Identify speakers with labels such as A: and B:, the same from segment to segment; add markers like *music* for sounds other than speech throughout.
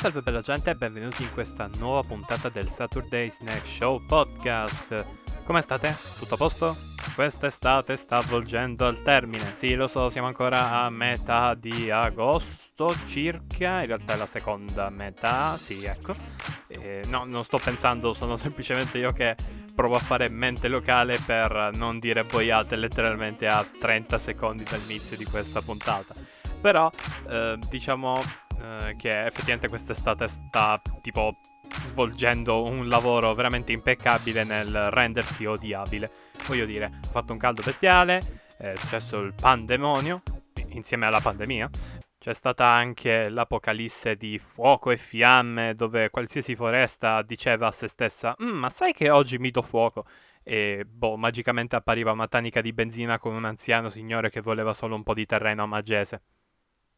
A: salve bella gente e benvenuti in questa nuova puntata del Saturday Snack Show Podcast. Come state? Tutto a posto? Quest'estate sta avvolgendo al termine. Sì, lo so, siamo ancora a metà di agosto circa, in realtà è la seconda metà, sì, ecco. E no, non sto pensando, sono *laughs* semplicemente io che provo a fare mente locale per non dire boiate letteralmente a 30 secondi dall'inizio di questa puntata. Però, eh, diciamo eh, che effettivamente quest'estate sta tipo svolgendo un lavoro veramente impeccabile nel rendersi odiabile. Voglio dire, ha fatto un caldo bestiale, è successo il pandemonio insieme alla pandemia. C'è stata anche l'apocalisse di fuoco e fiamme dove qualsiasi foresta diceva a se stessa mm, ma sai che oggi mi do fuoco? E boh, magicamente appariva una tanica di benzina con un anziano signore che voleva solo un po' di terreno a Magese.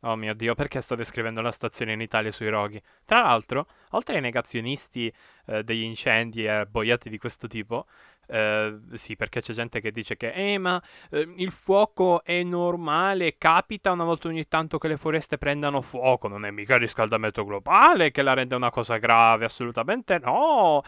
A: Oh mio Dio, perché sto descrivendo la situazione in Italia sui roghi? Tra l'altro, oltre ai negazionisti eh, degli incendi e boiati di questo tipo, eh, sì, perché c'è gente che dice che eh, ma eh, il fuoco è normale, capita una volta ogni tanto che le foreste prendano fuoco, non è mica il riscaldamento globale che la rende una cosa grave, assolutamente no.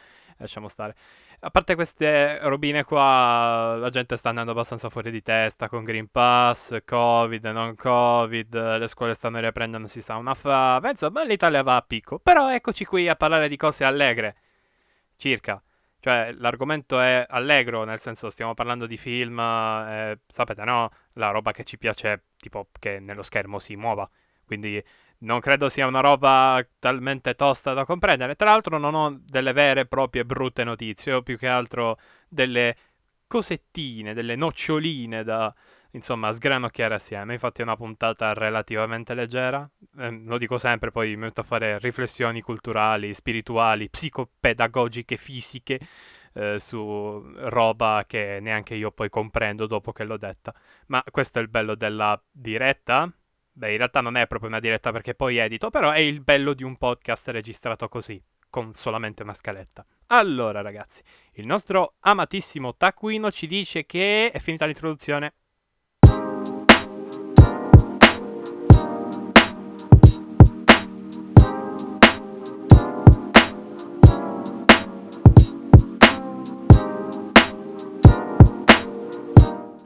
A: Lasciamo stare a parte queste robine qua, la gente sta andando abbastanza fuori di testa con Green Pass, Covid, non Covid, le scuole stanno riprendendo, si sa, una fave, insomma l'Italia va a picco. Però eccoci qui a parlare di cose allegre, circa. Cioè, l'argomento è allegro, nel senso stiamo parlando di film, eh, sapete no? La roba che ci piace, tipo che nello schermo si muova. Quindi non credo sia una roba talmente tosta da comprendere. Tra l'altro non ho delle vere e proprie brutte notizie, ho più che altro delle cosettine, delle noccioline da, insomma, sgranocchiare assieme. Infatti è una puntata relativamente leggera, eh, lo dico sempre, poi mi metto a fare riflessioni culturali, spirituali, psicopedagogiche, fisiche, eh, su roba che neanche io poi comprendo dopo che l'ho detta. Ma questo è il bello della diretta, Beh, in realtà non è proprio una diretta perché poi edito, però è il bello di un podcast registrato così, con solamente una scaletta. Allora, ragazzi, il nostro amatissimo Taquino ci dice che è finita l'introduzione.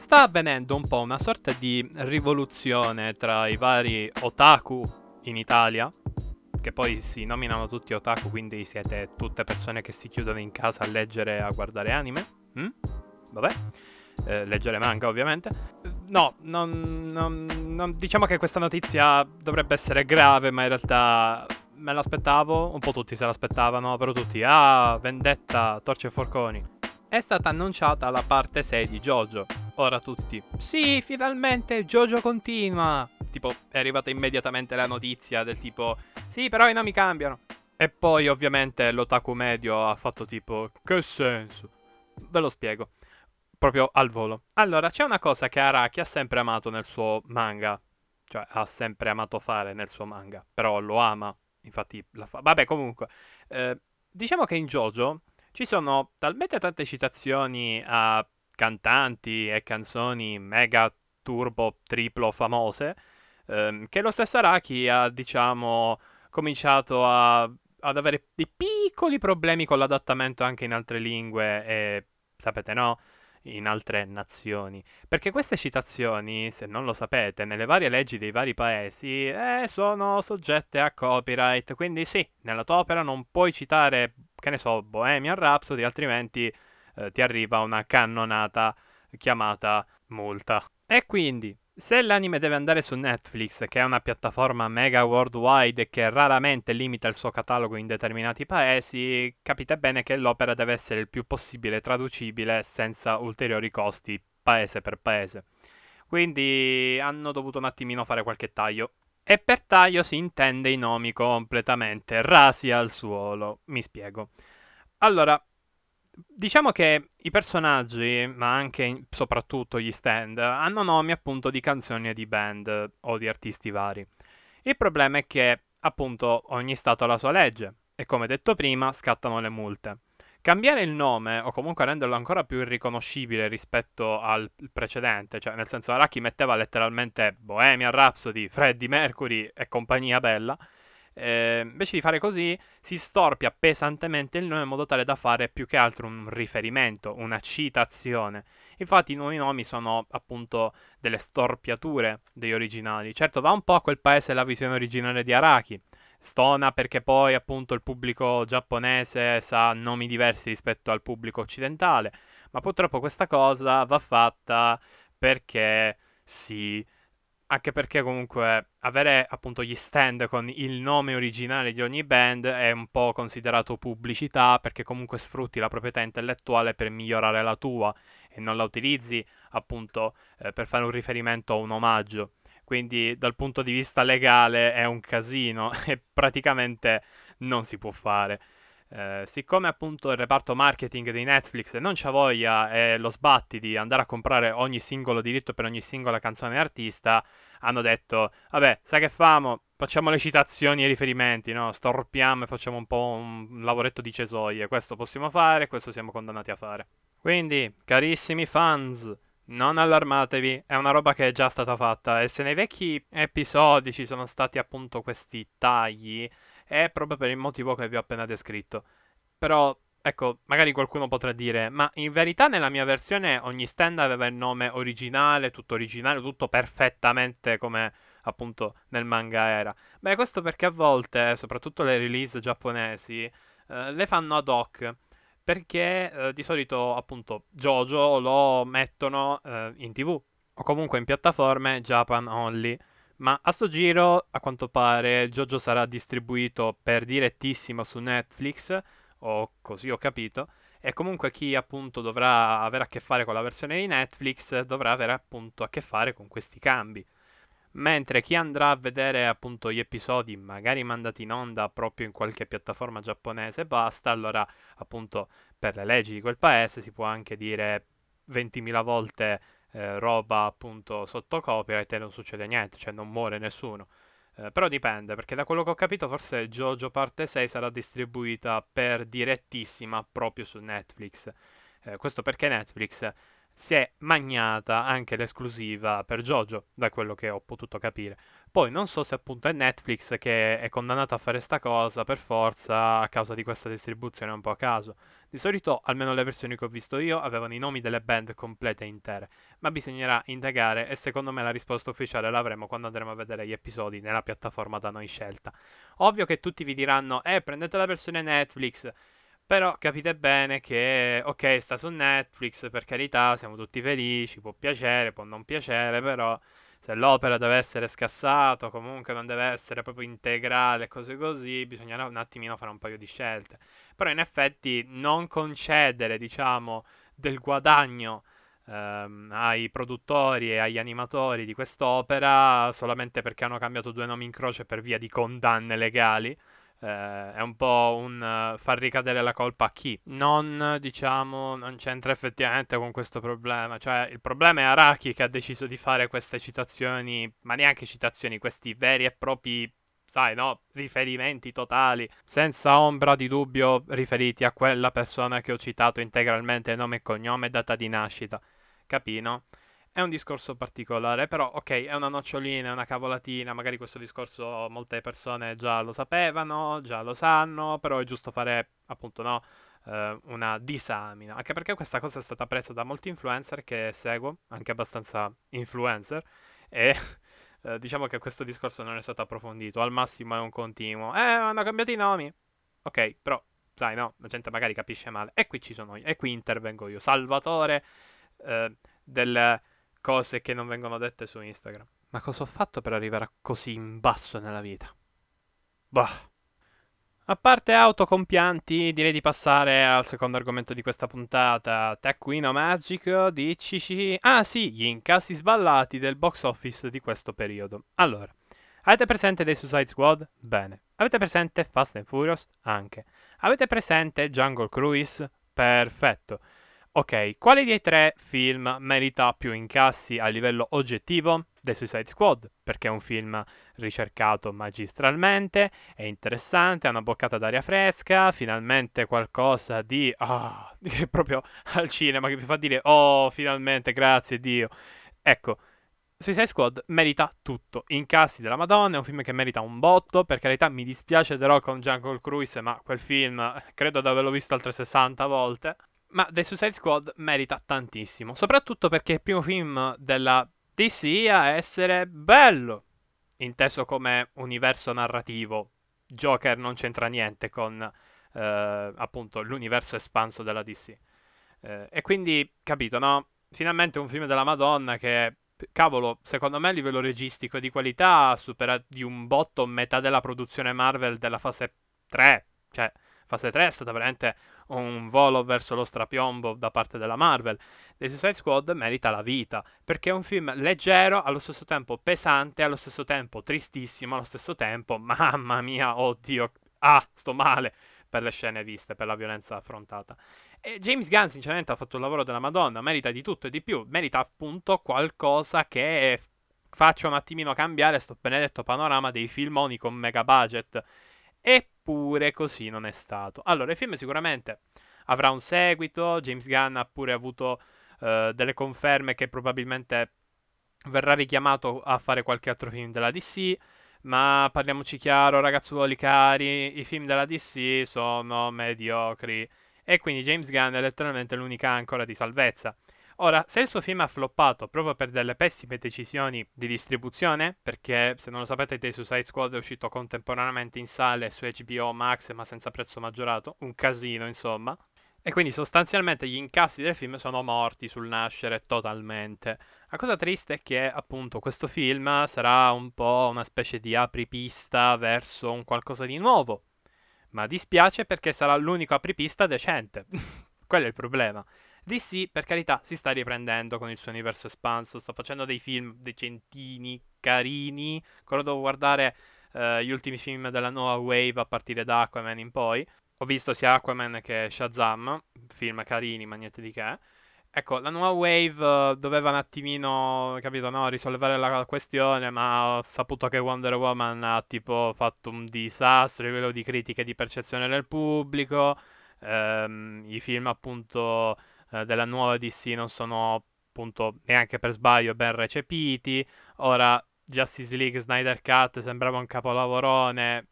A: Sta avvenendo un po' una sorta di rivoluzione tra i vari otaku in Italia, che poi si nominano tutti otaku, quindi siete tutte persone che si chiudono in casa a leggere e a guardare anime. Mm? Vabbè. Eh, leggere manga ovviamente. No, non, non, non, diciamo che questa notizia dovrebbe essere grave, ma in realtà me l'aspettavo, un po' tutti se l'aspettavano, però tutti, ah, vendetta, torce e forconi. È stata annunciata la parte 6 di Jojo, ora tutti. Sì, finalmente Jojo continua. Tipo, è arrivata immediatamente la notizia del tipo, sì, però i nomi cambiano. E poi ovviamente l'otaku medio ha fatto tipo, che senso? Ve lo spiego. Proprio al volo. Allora, c'è una cosa che Araki ha sempre amato nel suo manga. Cioè, ha sempre amato fare nel suo manga. Però lo ama. Infatti, la fa. Vabbè, comunque. Eh, diciamo che in Jojo ci sono talmente tante citazioni a cantanti e canzoni mega turbo triplo famose ehm, che lo stesso Araki ha diciamo cominciato a, ad avere dei piccoli problemi con l'adattamento anche in altre lingue e sapete no in altre nazioni. Perché queste citazioni, se non lo sapete, nelle varie leggi dei vari paesi eh, sono soggette a copyright. Quindi sì, nella tua opera non puoi citare, che ne so, Bohemian Rhapsody, altrimenti eh, ti arriva una cannonata chiamata multa. E quindi, se l'anime deve andare su Netflix, che è una piattaforma mega worldwide e che raramente limita il suo catalogo in determinati paesi, capite bene che l'opera deve essere il più possibile traducibile senza ulteriori costi paese per paese. Quindi hanno dovuto un attimino fare qualche taglio. E per taglio si intende i nomi completamente rasi al suolo. Mi spiego. Allora, diciamo che i personaggi, ma anche soprattutto gli stand, hanno nomi appunto di canzoni e di band o di artisti vari. Il problema è che appunto ogni stato ha la sua legge e come detto prima scattano le multe. Cambiare il nome o comunque renderlo ancora più irriconoscibile rispetto al precedente, cioè nel senso Araki metteva letteralmente Bohemian Rhapsody, Freddie Mercury e compagnia bella, Eh, invece di fare così, si storpia pesantemente il nome in modo tale da fare più che altro un riferimento, una citazione. Infatti i nuovi nomi sono appunto delle storpiature degli originali. Certo, va un po' a quel paese la visione originale di Araki. Stona perché poi appunto il pubblico giapponese sa nomi diversi rispetto al pubblico occidentale, ma purtroppo questa cosa va fatta perché sì, anche perché comunque avere appunto gli stand con il nome originale di ogni band è un po' considerato pubblicità perché comunque sfrutti la proprietà intellettuale per migliorare la tua e non la utilizzi appunto eh, per fare un riferimento a un omaggio. Quindi dal punto di vista legale è un casino *laughs* e praticamente non si può fare. Eh, siccome appunto il reparto marketing di Netflix non c'ha voglia e lo sbatti di andare a comprare ogni singolo diritto per ogni singola canzone artista, hanno detto, vabbè, sai che famo? Facciamo le citazioni e i riferimenti, no? Storpiamo e facciamo un po' un lavoretto di cesoie. Questo possiamo fare, questo siamo condannati a fare. Quindi, carissimi fans, non allarmatevi, è una roba che è già stata fatta e se nei vecchi episodi ci sono stati appunto questi tagli è proprio per il motivo che vi ho appena descritto. Però, ecco, magari qualcuno potrà dire, ma in verità nella mia versione ogni stand aveva il nome originale, tutto originale, tutto perfettamente come appunto nel manga era. Beh, questo perché a volte, soprattutto le release giapponesi, eh, le fanno ad hoc perché eh, di solito appunto Jojo lo mettono eh, in tv o comunque in piattaforme Japan only. Ma a sto giro, a quanto pare, Jojo sarà distribuito per direttissimo su Netflix, o così ho capito, e comunque chi appunto dovrà avere a che fare con la versione di Netflix dovrà avere appunto a che fare con questi cambi. Mentre chi andrà a vedere appunto gli episodi, magari mandati in onda proprio in qualche piattaforma giapponese, basta, allora appunto per le leggi di quel paese si può anche dire 20.000 volte eh, roba appunto sotto copyright e non succede niente, cioè non muore nessuno. Eh, però dipende, perché da quello che ho capito forse JoJo parte 6 sarà distribuita per direttissima proprio su Netflix. Eh, questo perché Netflix si è magnata anche l'esclusiva per JoJo, da quello che ho potuto capire. Poi non so se appunto è Netflix che è condannato a fare sta cosa per forza a causa di questa distribuzione un po' a caso. Di solito, almeno le versioni che ho visto io, avevano i nomi delle band complete e intere, ma bisognerà indagare e secondo me la risposta ufficiale l'avremo quando andremo a vedere gli episodi nella piattaforma da noi scelta. Ovvio che tutti vi diranno, eh, prendete la versione Netflix. Però capite bene che, ok, sta su Netflix, per carità, siamo tutti felici, può piacere, può non piacere, però se l'opera deve essere scassata, comunque non deve essere proprio integrale, cose così, bisognerà un attimino fare un paio di scelte. Però in effetti non concedere, diciamo, del guadagno ehm, ai produttori e agli animatori di quest'opera solamente perché hanno cambiato due nomi in croce per via di condanne legali eh, è un po' un uh, far ricadere la colpa a chi non, diciamo, non c'entra effettivamente con questo problema. Cioè, il problema è Araki che ha deciso di fare queste citazioni, ma neanche citazioni, questi veri e propri sai, no? Riferimenti totali, senza ombra di dubbio riferiti a quella persona che ho citato integralmente nome e cognome data di nascita. Capino? È un discorso particolare, però ok, è una nocciolina, è una cavolatina, magari questo discorso molte persone già lo sapevano, già lo sanno, però è giusto fare appunto no, eh, una disamina, anche perché questa cosa è stata presa da molti influencer che seguo, anche abbastanza influencer, e eh, diciamo che questo discorso non è stato approfondito, al massimo è un continuo, eh, hanno cambiato i nomi, ok, però sai no, la gente magari capisce male, e qui ci sono io, e qui intervengo io, salvatore eh, del cose che non vengono dette su Instagram. Ma cosa ho fatto per arrivare così in basso nella vita? Bah. A parte autocompianti, direi di passare al secondo argomento di questa puntata. Tecquino magico, dicici... Ah sì, gli incassi sballati del box office di questo periodo. Allora, avete presente dei Suicide Squad? Bene. Avete presente Fast and Furious? Anche. Avete presente Jungle Cruise? Perfetto. Ok, quale dei tre film merita più incassi a livello oggettivo? The Suicide Squad, perché è un film ricercato magistralmente, è interessante, ha una boccata d'aria fresca, finalmente qualcosa di... Ah, *laughs* proprio al cinema che vi fa dire, oh, finalmente, grazie Dio. Ecco, Suicide Squad merita tutto. Incassi della Madonna, è un film che merita un botto. Per carità, mi dispiace The Rock con Jungle Cruise, ma quel film credo di averlo visto altre 60 volte. Ma The Suicide Squad merita tantissimo. Soprattutto perché è il primo film della DC a essere bello. Inteso come universo narrativo. Joker non c'entra niente con eh, appunto l'universo espanso della DC. Eh, e quindi, capito, no? Finalmente un film della Madonna che cavolo, secondo me a livello registico e di qualità supera di un botto metà della produzione Marvel della fase 3. Cioè, fase 3 è stata veramente un volo verso lo strapiombo da parte della Marvel. The Suicide Squad merita la vita, perché è un film leggero, allo stesso tempo pesante, allo stesso tempo tristissimo, allo stesso tempo, *laughs* mamma mia, oddio, ah, sto male per le scene viste, per la violenza affrontata. E James Gunn, sinceramente, ha fatto un lavoro della Madonna, merita di tutto e di più, merita appunto qualcosa che faccia un attimino cambiare questo benedetto panorama dei filmoni con mega budget. Eppure così non è stato. Allora, il film sicuramente avrà un seguito, James Gunn ha pure avuto uh, delle conferme che probabilmente verrà richiamato a fare qualche altro film della DC. Ma parliamoci chiaro, ragazzuoli cari, i film della DC sono mediocri. E quindi James Gunn è letteralmente l'unica ancora di salvezza. Ora, se il suo film ha floppato proprio per delle pessime decisioni di distribuzione, perché se non lo sapete The Suicide Squad è uscito contemporaneamente in sale su HBO Max ma senza prezzo maggiorato, un casino insomma, e quindi sostanzialmente gli incassi del film sono morti sul nascere totalmente. La cosa triste è che appunto questo film sarà un po' una specie di apripista verso un qualcosa di nuovo. Ma dispiace perché sarà l'unico apripista decente. *laughs* Quello è il problema. DC, per carità, si sta riprendendo con il suo universo espanso, sta facendo dei film decentini, carini. Ancora devo guardare uh, gli ultimi film della nuova Wave a partire da Aquaman in poi. Ho visto sia Aquaman che Shazam, film carini, ma niente di che. Ecco, la nuova Wave uh, doveva un attimino, capito, no, risolvere la questione, ma ho saputo che Wonder Woman ha tipo fatto un disastro a livello di critiche e di percezione del pubblico. Ehm, I film appunto eh, della nuova DC non sono appunto neanche per sbaglio ben recepiti. Ora Justice League Snyder Cut sembrava un capolavorone,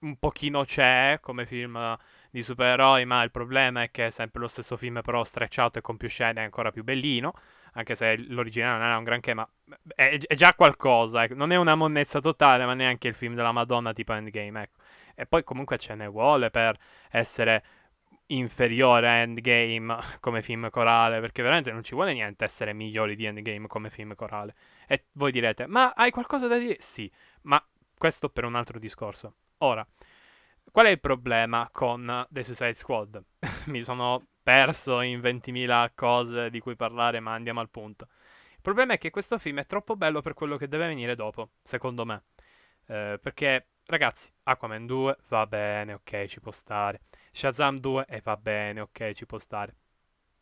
A: un pochino c'è come film di supereroi, ma il problema è che è sempre lo stesso film però strecciato e con più scene è ancora più bellino, anche se l'originale non era un granché, ma è, è già qualcosa, ecco. non è una monnezza totale, ma neanche il film della Madonna tipo Endgame, ecco. E poi comunque ce ne vuole per essere inferiore a Endgame *laughs* come film corale, perché veramente non ci vuole niente essere migliori di Endgame come film corale. E voi direte, ma hai qualcosa da dire? Sì, ma questo per un altro discorso. Ora, qual è il problema con The Suicide Squad? *laughs* Mi sono perso in 20.000 cose di cui parlare, ma andiamo al punto. Il problema è che questo film è troppo bello per quello che deve venire dopo, secondo me. Eh, perché, ragazzi, Aquaman 2 va bene, ok, ci può stare. Shazam 2 e va bene, ok, ci può stare.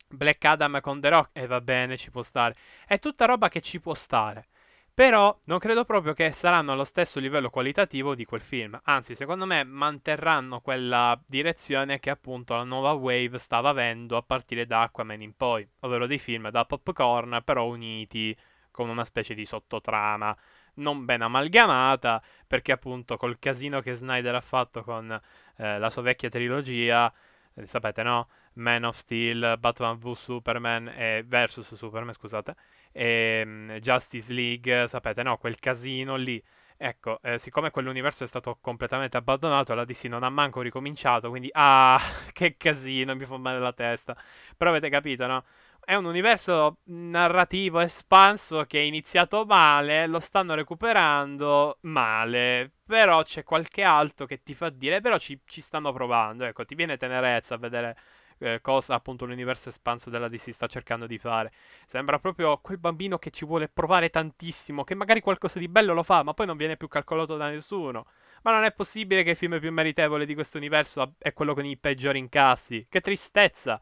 A: Black Adam con The Rock e va bene, ci può stare. È tutta roba che ci può stare. Però non credo proprio che saranno allo stesso livello qualitativo di quel film. Anzi, secondo me manterranno quella direzione che appunto la nuova Wave stava avendo a partire da Aquaman in poi, ovvero dei film da popcorn però uniti con una specie di sottotrama non ben amalgamata, perché appunto col casino che Snyder ha fatto con eh, la sua vecchia trilogia, eh, sapete no? Man of Steel, Batman v Superman e versus Superman, scusate, e um, Justice League, sapete no? Quel casino lì. Ecco, eh, siccome quell'universo è stato completamente abbandonato, la DC non ha manco ricominciato, quindi ah, *laughs* che casino, mi fa male la testa. Però avete capito, no? È un universo narrativo espanso che è iniziato male, lo stanno recuperando male, però c'è qualche altro che ti fa dire, però ci, ci stanno provando, ecco, ti viene tenerezza a vedere eh, cosa appunto l'universo espanso della DC sta cercando di fare. Sembra proprio quel bambino che ci vuole provare tantissimo, che magari qualcosa di bello lo fa, ma poi non viene più calcolato da nessuno. Ma non è possibile che il film più meritevole di questo universo è quello con i peggiori incassi. Che tristezza!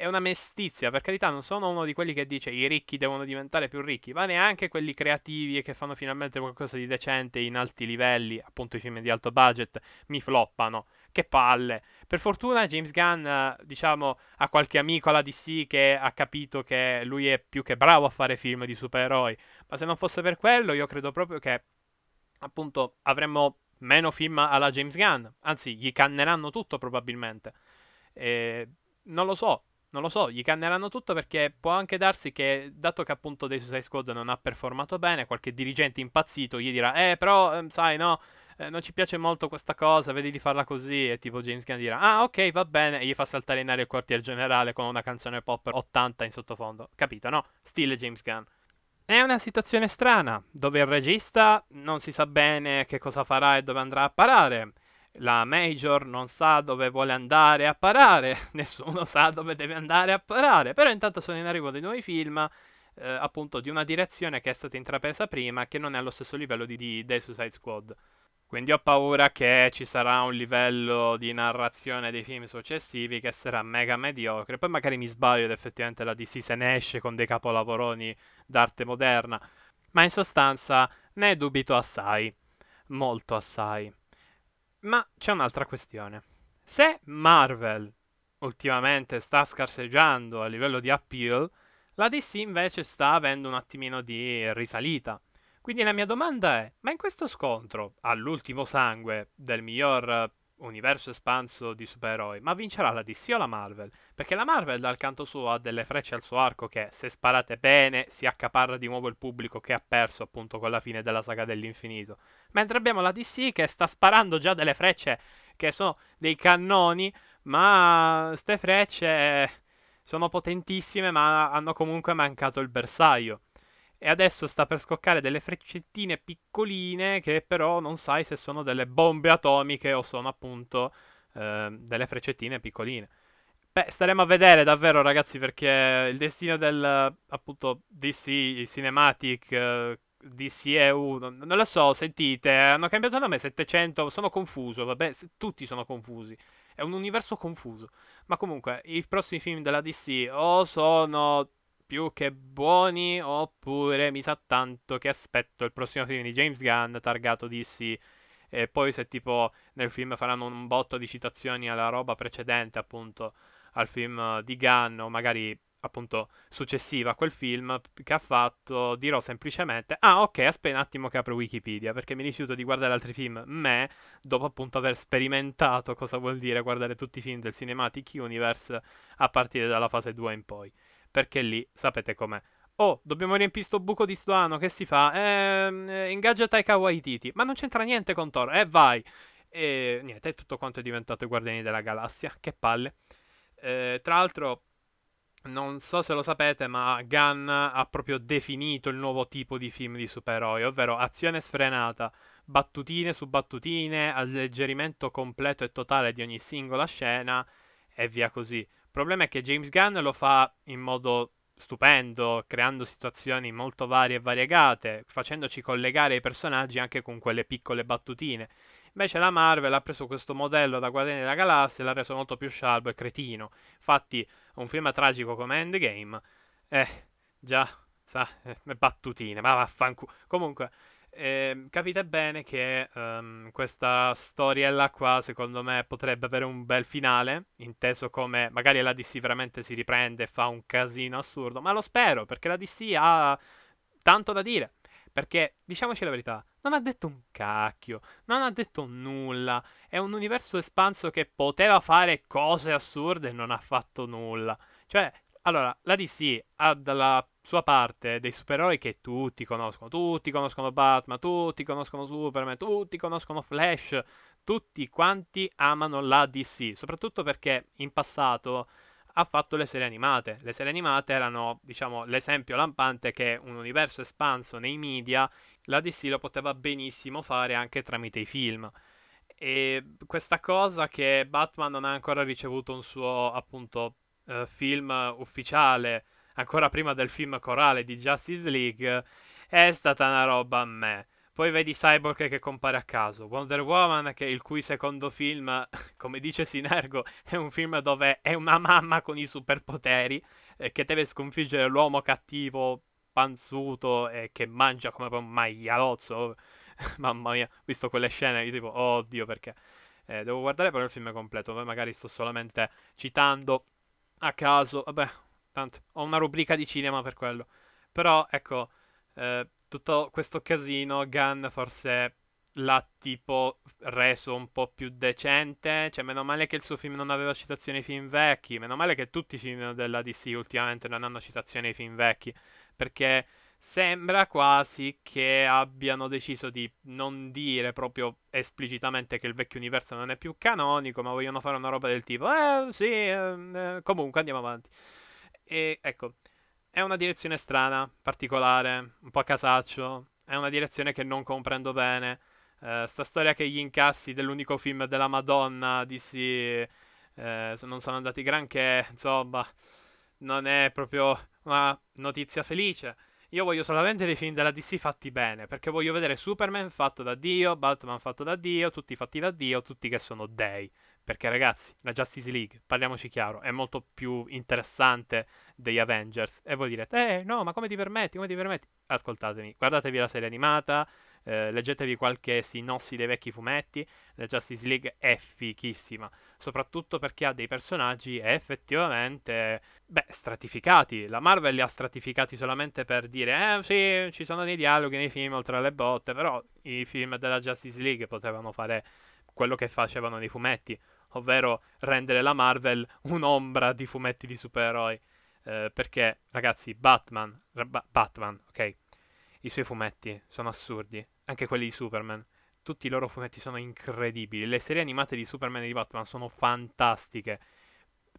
A: È una mestizia, per carità, non sono uno di quelli che dice i ricchi devono diventare più ricchi, ma neanche quelli creativi e che fanno finalmente qualcosa di decente in alti livelli, appunto i film di alto budget, mi floppano. che palle. Per fortuna James Gunn, diciamo, ha qualche amico alla DC che ha capito che lui è più che bravo a fare film di supereroi. Ma se non fosse per quello, io credo proprio che, appunto, avremmo meno film alla James Gunn. Anzi, gli canneranno tutto probabilmente. E non lo so, non lo so, gli canneranno tutto perché può anche darsi che, dato che appunto dei Suicide Squad non ha performato bene, qualche dirigente impazzito gli dirà, eh però, ehm, sai no, eh, non ci piace molto questa cosa, vedi di farla così, e tipo James Gunn dirà, ah ok, va bene, e gli fa saltare in aria il quartier generale con una canzone pop 80 in sottofondo, capito, no? Stile James Gunn. È una situazione strana, dove il regista non si sa bene che cosa farà e dove andrà a parare la Major non sa dove vuole andare a parare, *laughs* nessuno sa dove deve andare a parare, però intanto sono in arrivo dei nuovi film, eh, appunto di una direzione che è stata intrapresa prima, che non è allo stesso livello di, di The Suicide Squad. Quindi ho paura che ci sarà un livello di narrazione dei film successivi che sarà mega mediocre. Poi magari mi sbaglio ed effettivamente la DC se ne esce con dei capolavoroni d'arte moderna. Ma in sostanza ne dubito assai. Molto assai. Ma c'è un'altra questione. Se Marvel ultimamente sta scarseggiando a livello di appeal, la DC invece sta avendo un attimino di risalita. Quindi la mia domanda è, ma in questo scontro all'ultimo sangue del miglior universo espanso di supereroi, ma vincerà la DC o la Marvel? Perché la Marvel dal canto suo ha delle frecce al suo arco che se sparate bene si accaparra di nuovo il pubblico che ha perso appunto con la fine della saga dell'infinito. Mentre abbiamo la DC che sta sparando già delle frecce che sono dei cannoni, ma queste frecce sono potentissime ma hanno comunque mancato il bersaglio e adesso sta per scoccare delle freccettine piccoline che però non sai se sono delle bombe atomiche o sono appunto eh, delle freccettine piccoline. Beh, staremo a vedere davvero ragazzi perché il destino del appunto DC Cinematic eh, DCEU, non, non lo so, sentite, hanno cambiato nome 700, sono confuso, vabbè, tutti sono confusi. È un universo confuso. Ma comunque, i prossimi film della DC o sono più che buoni oppure mi sa tanto che aspetto il prossimo film di James Gunn targato DC e poi se tipo nel film faranno un botto di citazioni alla roba precedente appunto al film di Gunn o magari appunto successiva a quel film che ha fatto dirò semplicemente ah ok aspetta un attimo che apro Wikipedia perché mi rifiuto di guardare altri film me dopo appunto aver sperimentato cosa vuol dire guardare tutti i film del Cinematic Universe a partire dalla fase 2 in poi perché lì sapete com'è. Oh, dobbiamo riempire sto buco di sto che si fa? Ehm, eh, ingaggia Taika Waititi, ma non c'entra niente con Thor, eh, vai! E niente, tutto quanto è diventato i Guardiani della Galassia, che palle. Eh, tra l'altro, non so se lo sapete, ma Gunn ha proprio definito il nuovo tipo di film di supereroi, ovvero azione sfrenata, battutine su battutine, alleggerimento completo e totale di ogni singola scena e via così. Il problema è che James Gunn lo fa in modo stupendo, creando situazioni molto varie e variegate, facendoci collegare i personaggi anche con quelle piccole battutine. Invece la Marvel ha preso questo modello da Guardiani della Galassia e l'ha reso molto più scialbo e cretino. Infatti, un film tragico come Endgame, eh, già, sa, eh, battutine, ma vaffanculo. Comunque, eh, capite bene che um, questa storiella qua, secondo me, potrebbe avere un bel finale, inteso come magari la DC veramente si riprende e fa un casino assurdo, ma lo spero, perché la DC ha tanto da dire. Perché, diciamoci la verità, non ha detto un cacchio, non ha detto nulla. È un universo espanso che poteva fare cose assurde e non ha fatto nulla. Cioè, allora, la DC ha dalla sua parte dei supereroi che tutti conoscono, tutti conoscono Batman, tutti conoscono Superman, tutti conoscono Flash, tutti quanti amano la DC, soprattutto perché in passato ha fatto le serie animate. Le serie animate erano, diciamo, l'esempio lampante che un universo espanso nei media, la DC lo poteva benissimo fare anche tramite i film. E questa cosa che Batman non ha ancora ricevuto un suo, appunto, eh, film ufficiale ancora prima del film corale di Justice League, è stata una roba a me. Poi vedi Cyborg che compare a caso, Wonder Woman che il cui secondo film, *laughs* come dice Sinergo, è un film dove è una mamma con i superpoteri eh, che deve sconfiggere l'uomo cattivo, panzuto e che mangia come un maialozzo. *laughs* Mamma mia, visto quelle scene, io tipo, oddio perché... Eh, devo guardare però il film completo, magari sto solamente citando a caso. Vabbè, tanto ho una rubrica di cinema per quello. Però ecco, eh, tutto questo casino, Gunn forse l'ha tipo reso un po' più decente. Cioè, meno male che il suo film non aveva citazioni ai film vecchi. Meno male che tutti i film della DC ultimamente non hanno citazioni ai film vecchi. Perché sembra quasi che abbiano deciso di non dire proprio esplicitamente che il vecchio universo non è più canonico, ma vogliono fare una roba del tipo, eh sì, eh, comunque andiamo avanti. E ecco, è una direzione strana, particolare, un po' casaccio, è una direzione che non comprendo bene. Uh, sta storia che gli incassi dell'unico film della Madonna DC eh, non sono andati granché, insomma, non è proprio una notizia felice. Io voglio solamente dei film della DC fatti bene, perché voglio vedere Superman fatto da Dio, Batman fatto da Dio, tutti fatti da Dio, tutti che sono dei. Perché ragazzi, la Justice League, parliamoci chiaro, è molto più interessante degli Avengers. E voi direte, eh no, ma come ti permetti, come ti permetti? Ascoltatemi, guardatevi la serie animata, eh, leggetevi qualche sinossi dei vecchi fumetti, la Justice League è fichissima, soprattutto perché ha dei personaggi effettivamente, beh, stratificati. La Marvel li ha stratificati solamente per dire, eh sì, ci sono dei dialoghi nei film oltre alle botte, però i film della Justice League potevano fare quello che facevano nei fumetti, ovvero rendere la Marvel un'ombra di fumetti di supereroi. Eh, perché, ragazzi, Batman, ba- Batman, ok, i suoi fumetti sono assurdi, anche quelli di Superman. Tutti i loro fumetti sono incredibili. Le serie animate di Superman e di Batman sono fantastiche.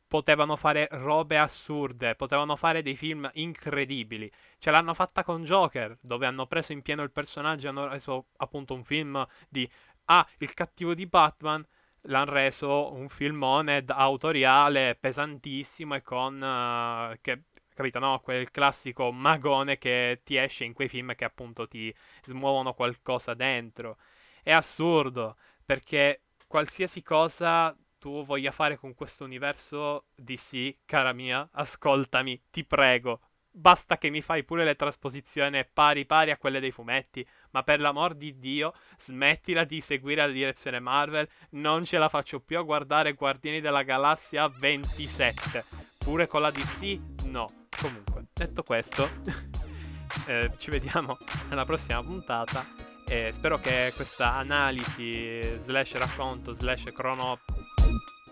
A: Potevano fare robe assurde, potevano fare dei film incredibili. Ce l'hanno fatta con Joker, dove hanno preso in pieno il personaggio e hanno reso appunto un film di Ah, il cattivo di Batman l'hanno reso un filmone autoriale pesantissimo e con uh, che capito? No? Quel classico magone che ti esce in quei film che appunto ti smuovono qualcosa dentro. È assurdo, perché qualsiasi cosa tu voglia fare con questo universo DC, cara mia, ascoltami, ti prego. Basta che mi fai pure le trasposizioni pari pari a quelle dei fumetti, ma per l'amor di Dio, smettila di seguire la direzione Marvel, non ce la faccio più a guardare Guardiani della Galassia 27. Pure con la DC, no. Comunque, detto questo, *laughs* eh, ci vediamo nella prossima puntata. E spero che questa analisi slash racconto slash crono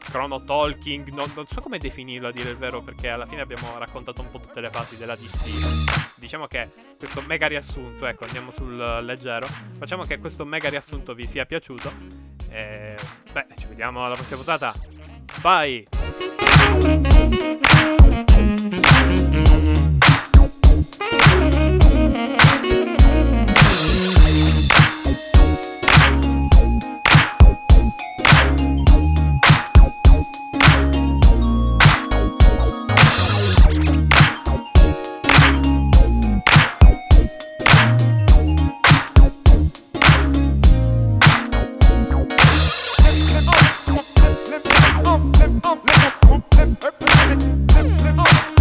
A: chrono talking, non, non, so come definirlo a dire il vero perché alla fine abbiamo raccontato un po' tutte le fasi della DC. Diciamo che questo mega riassunto, ecco andiamo sul leggero, facciamo che questo mega riassunto vi sia piaciuto e beh ci vediamo alla prossima puntata. Bye! Oh, flip,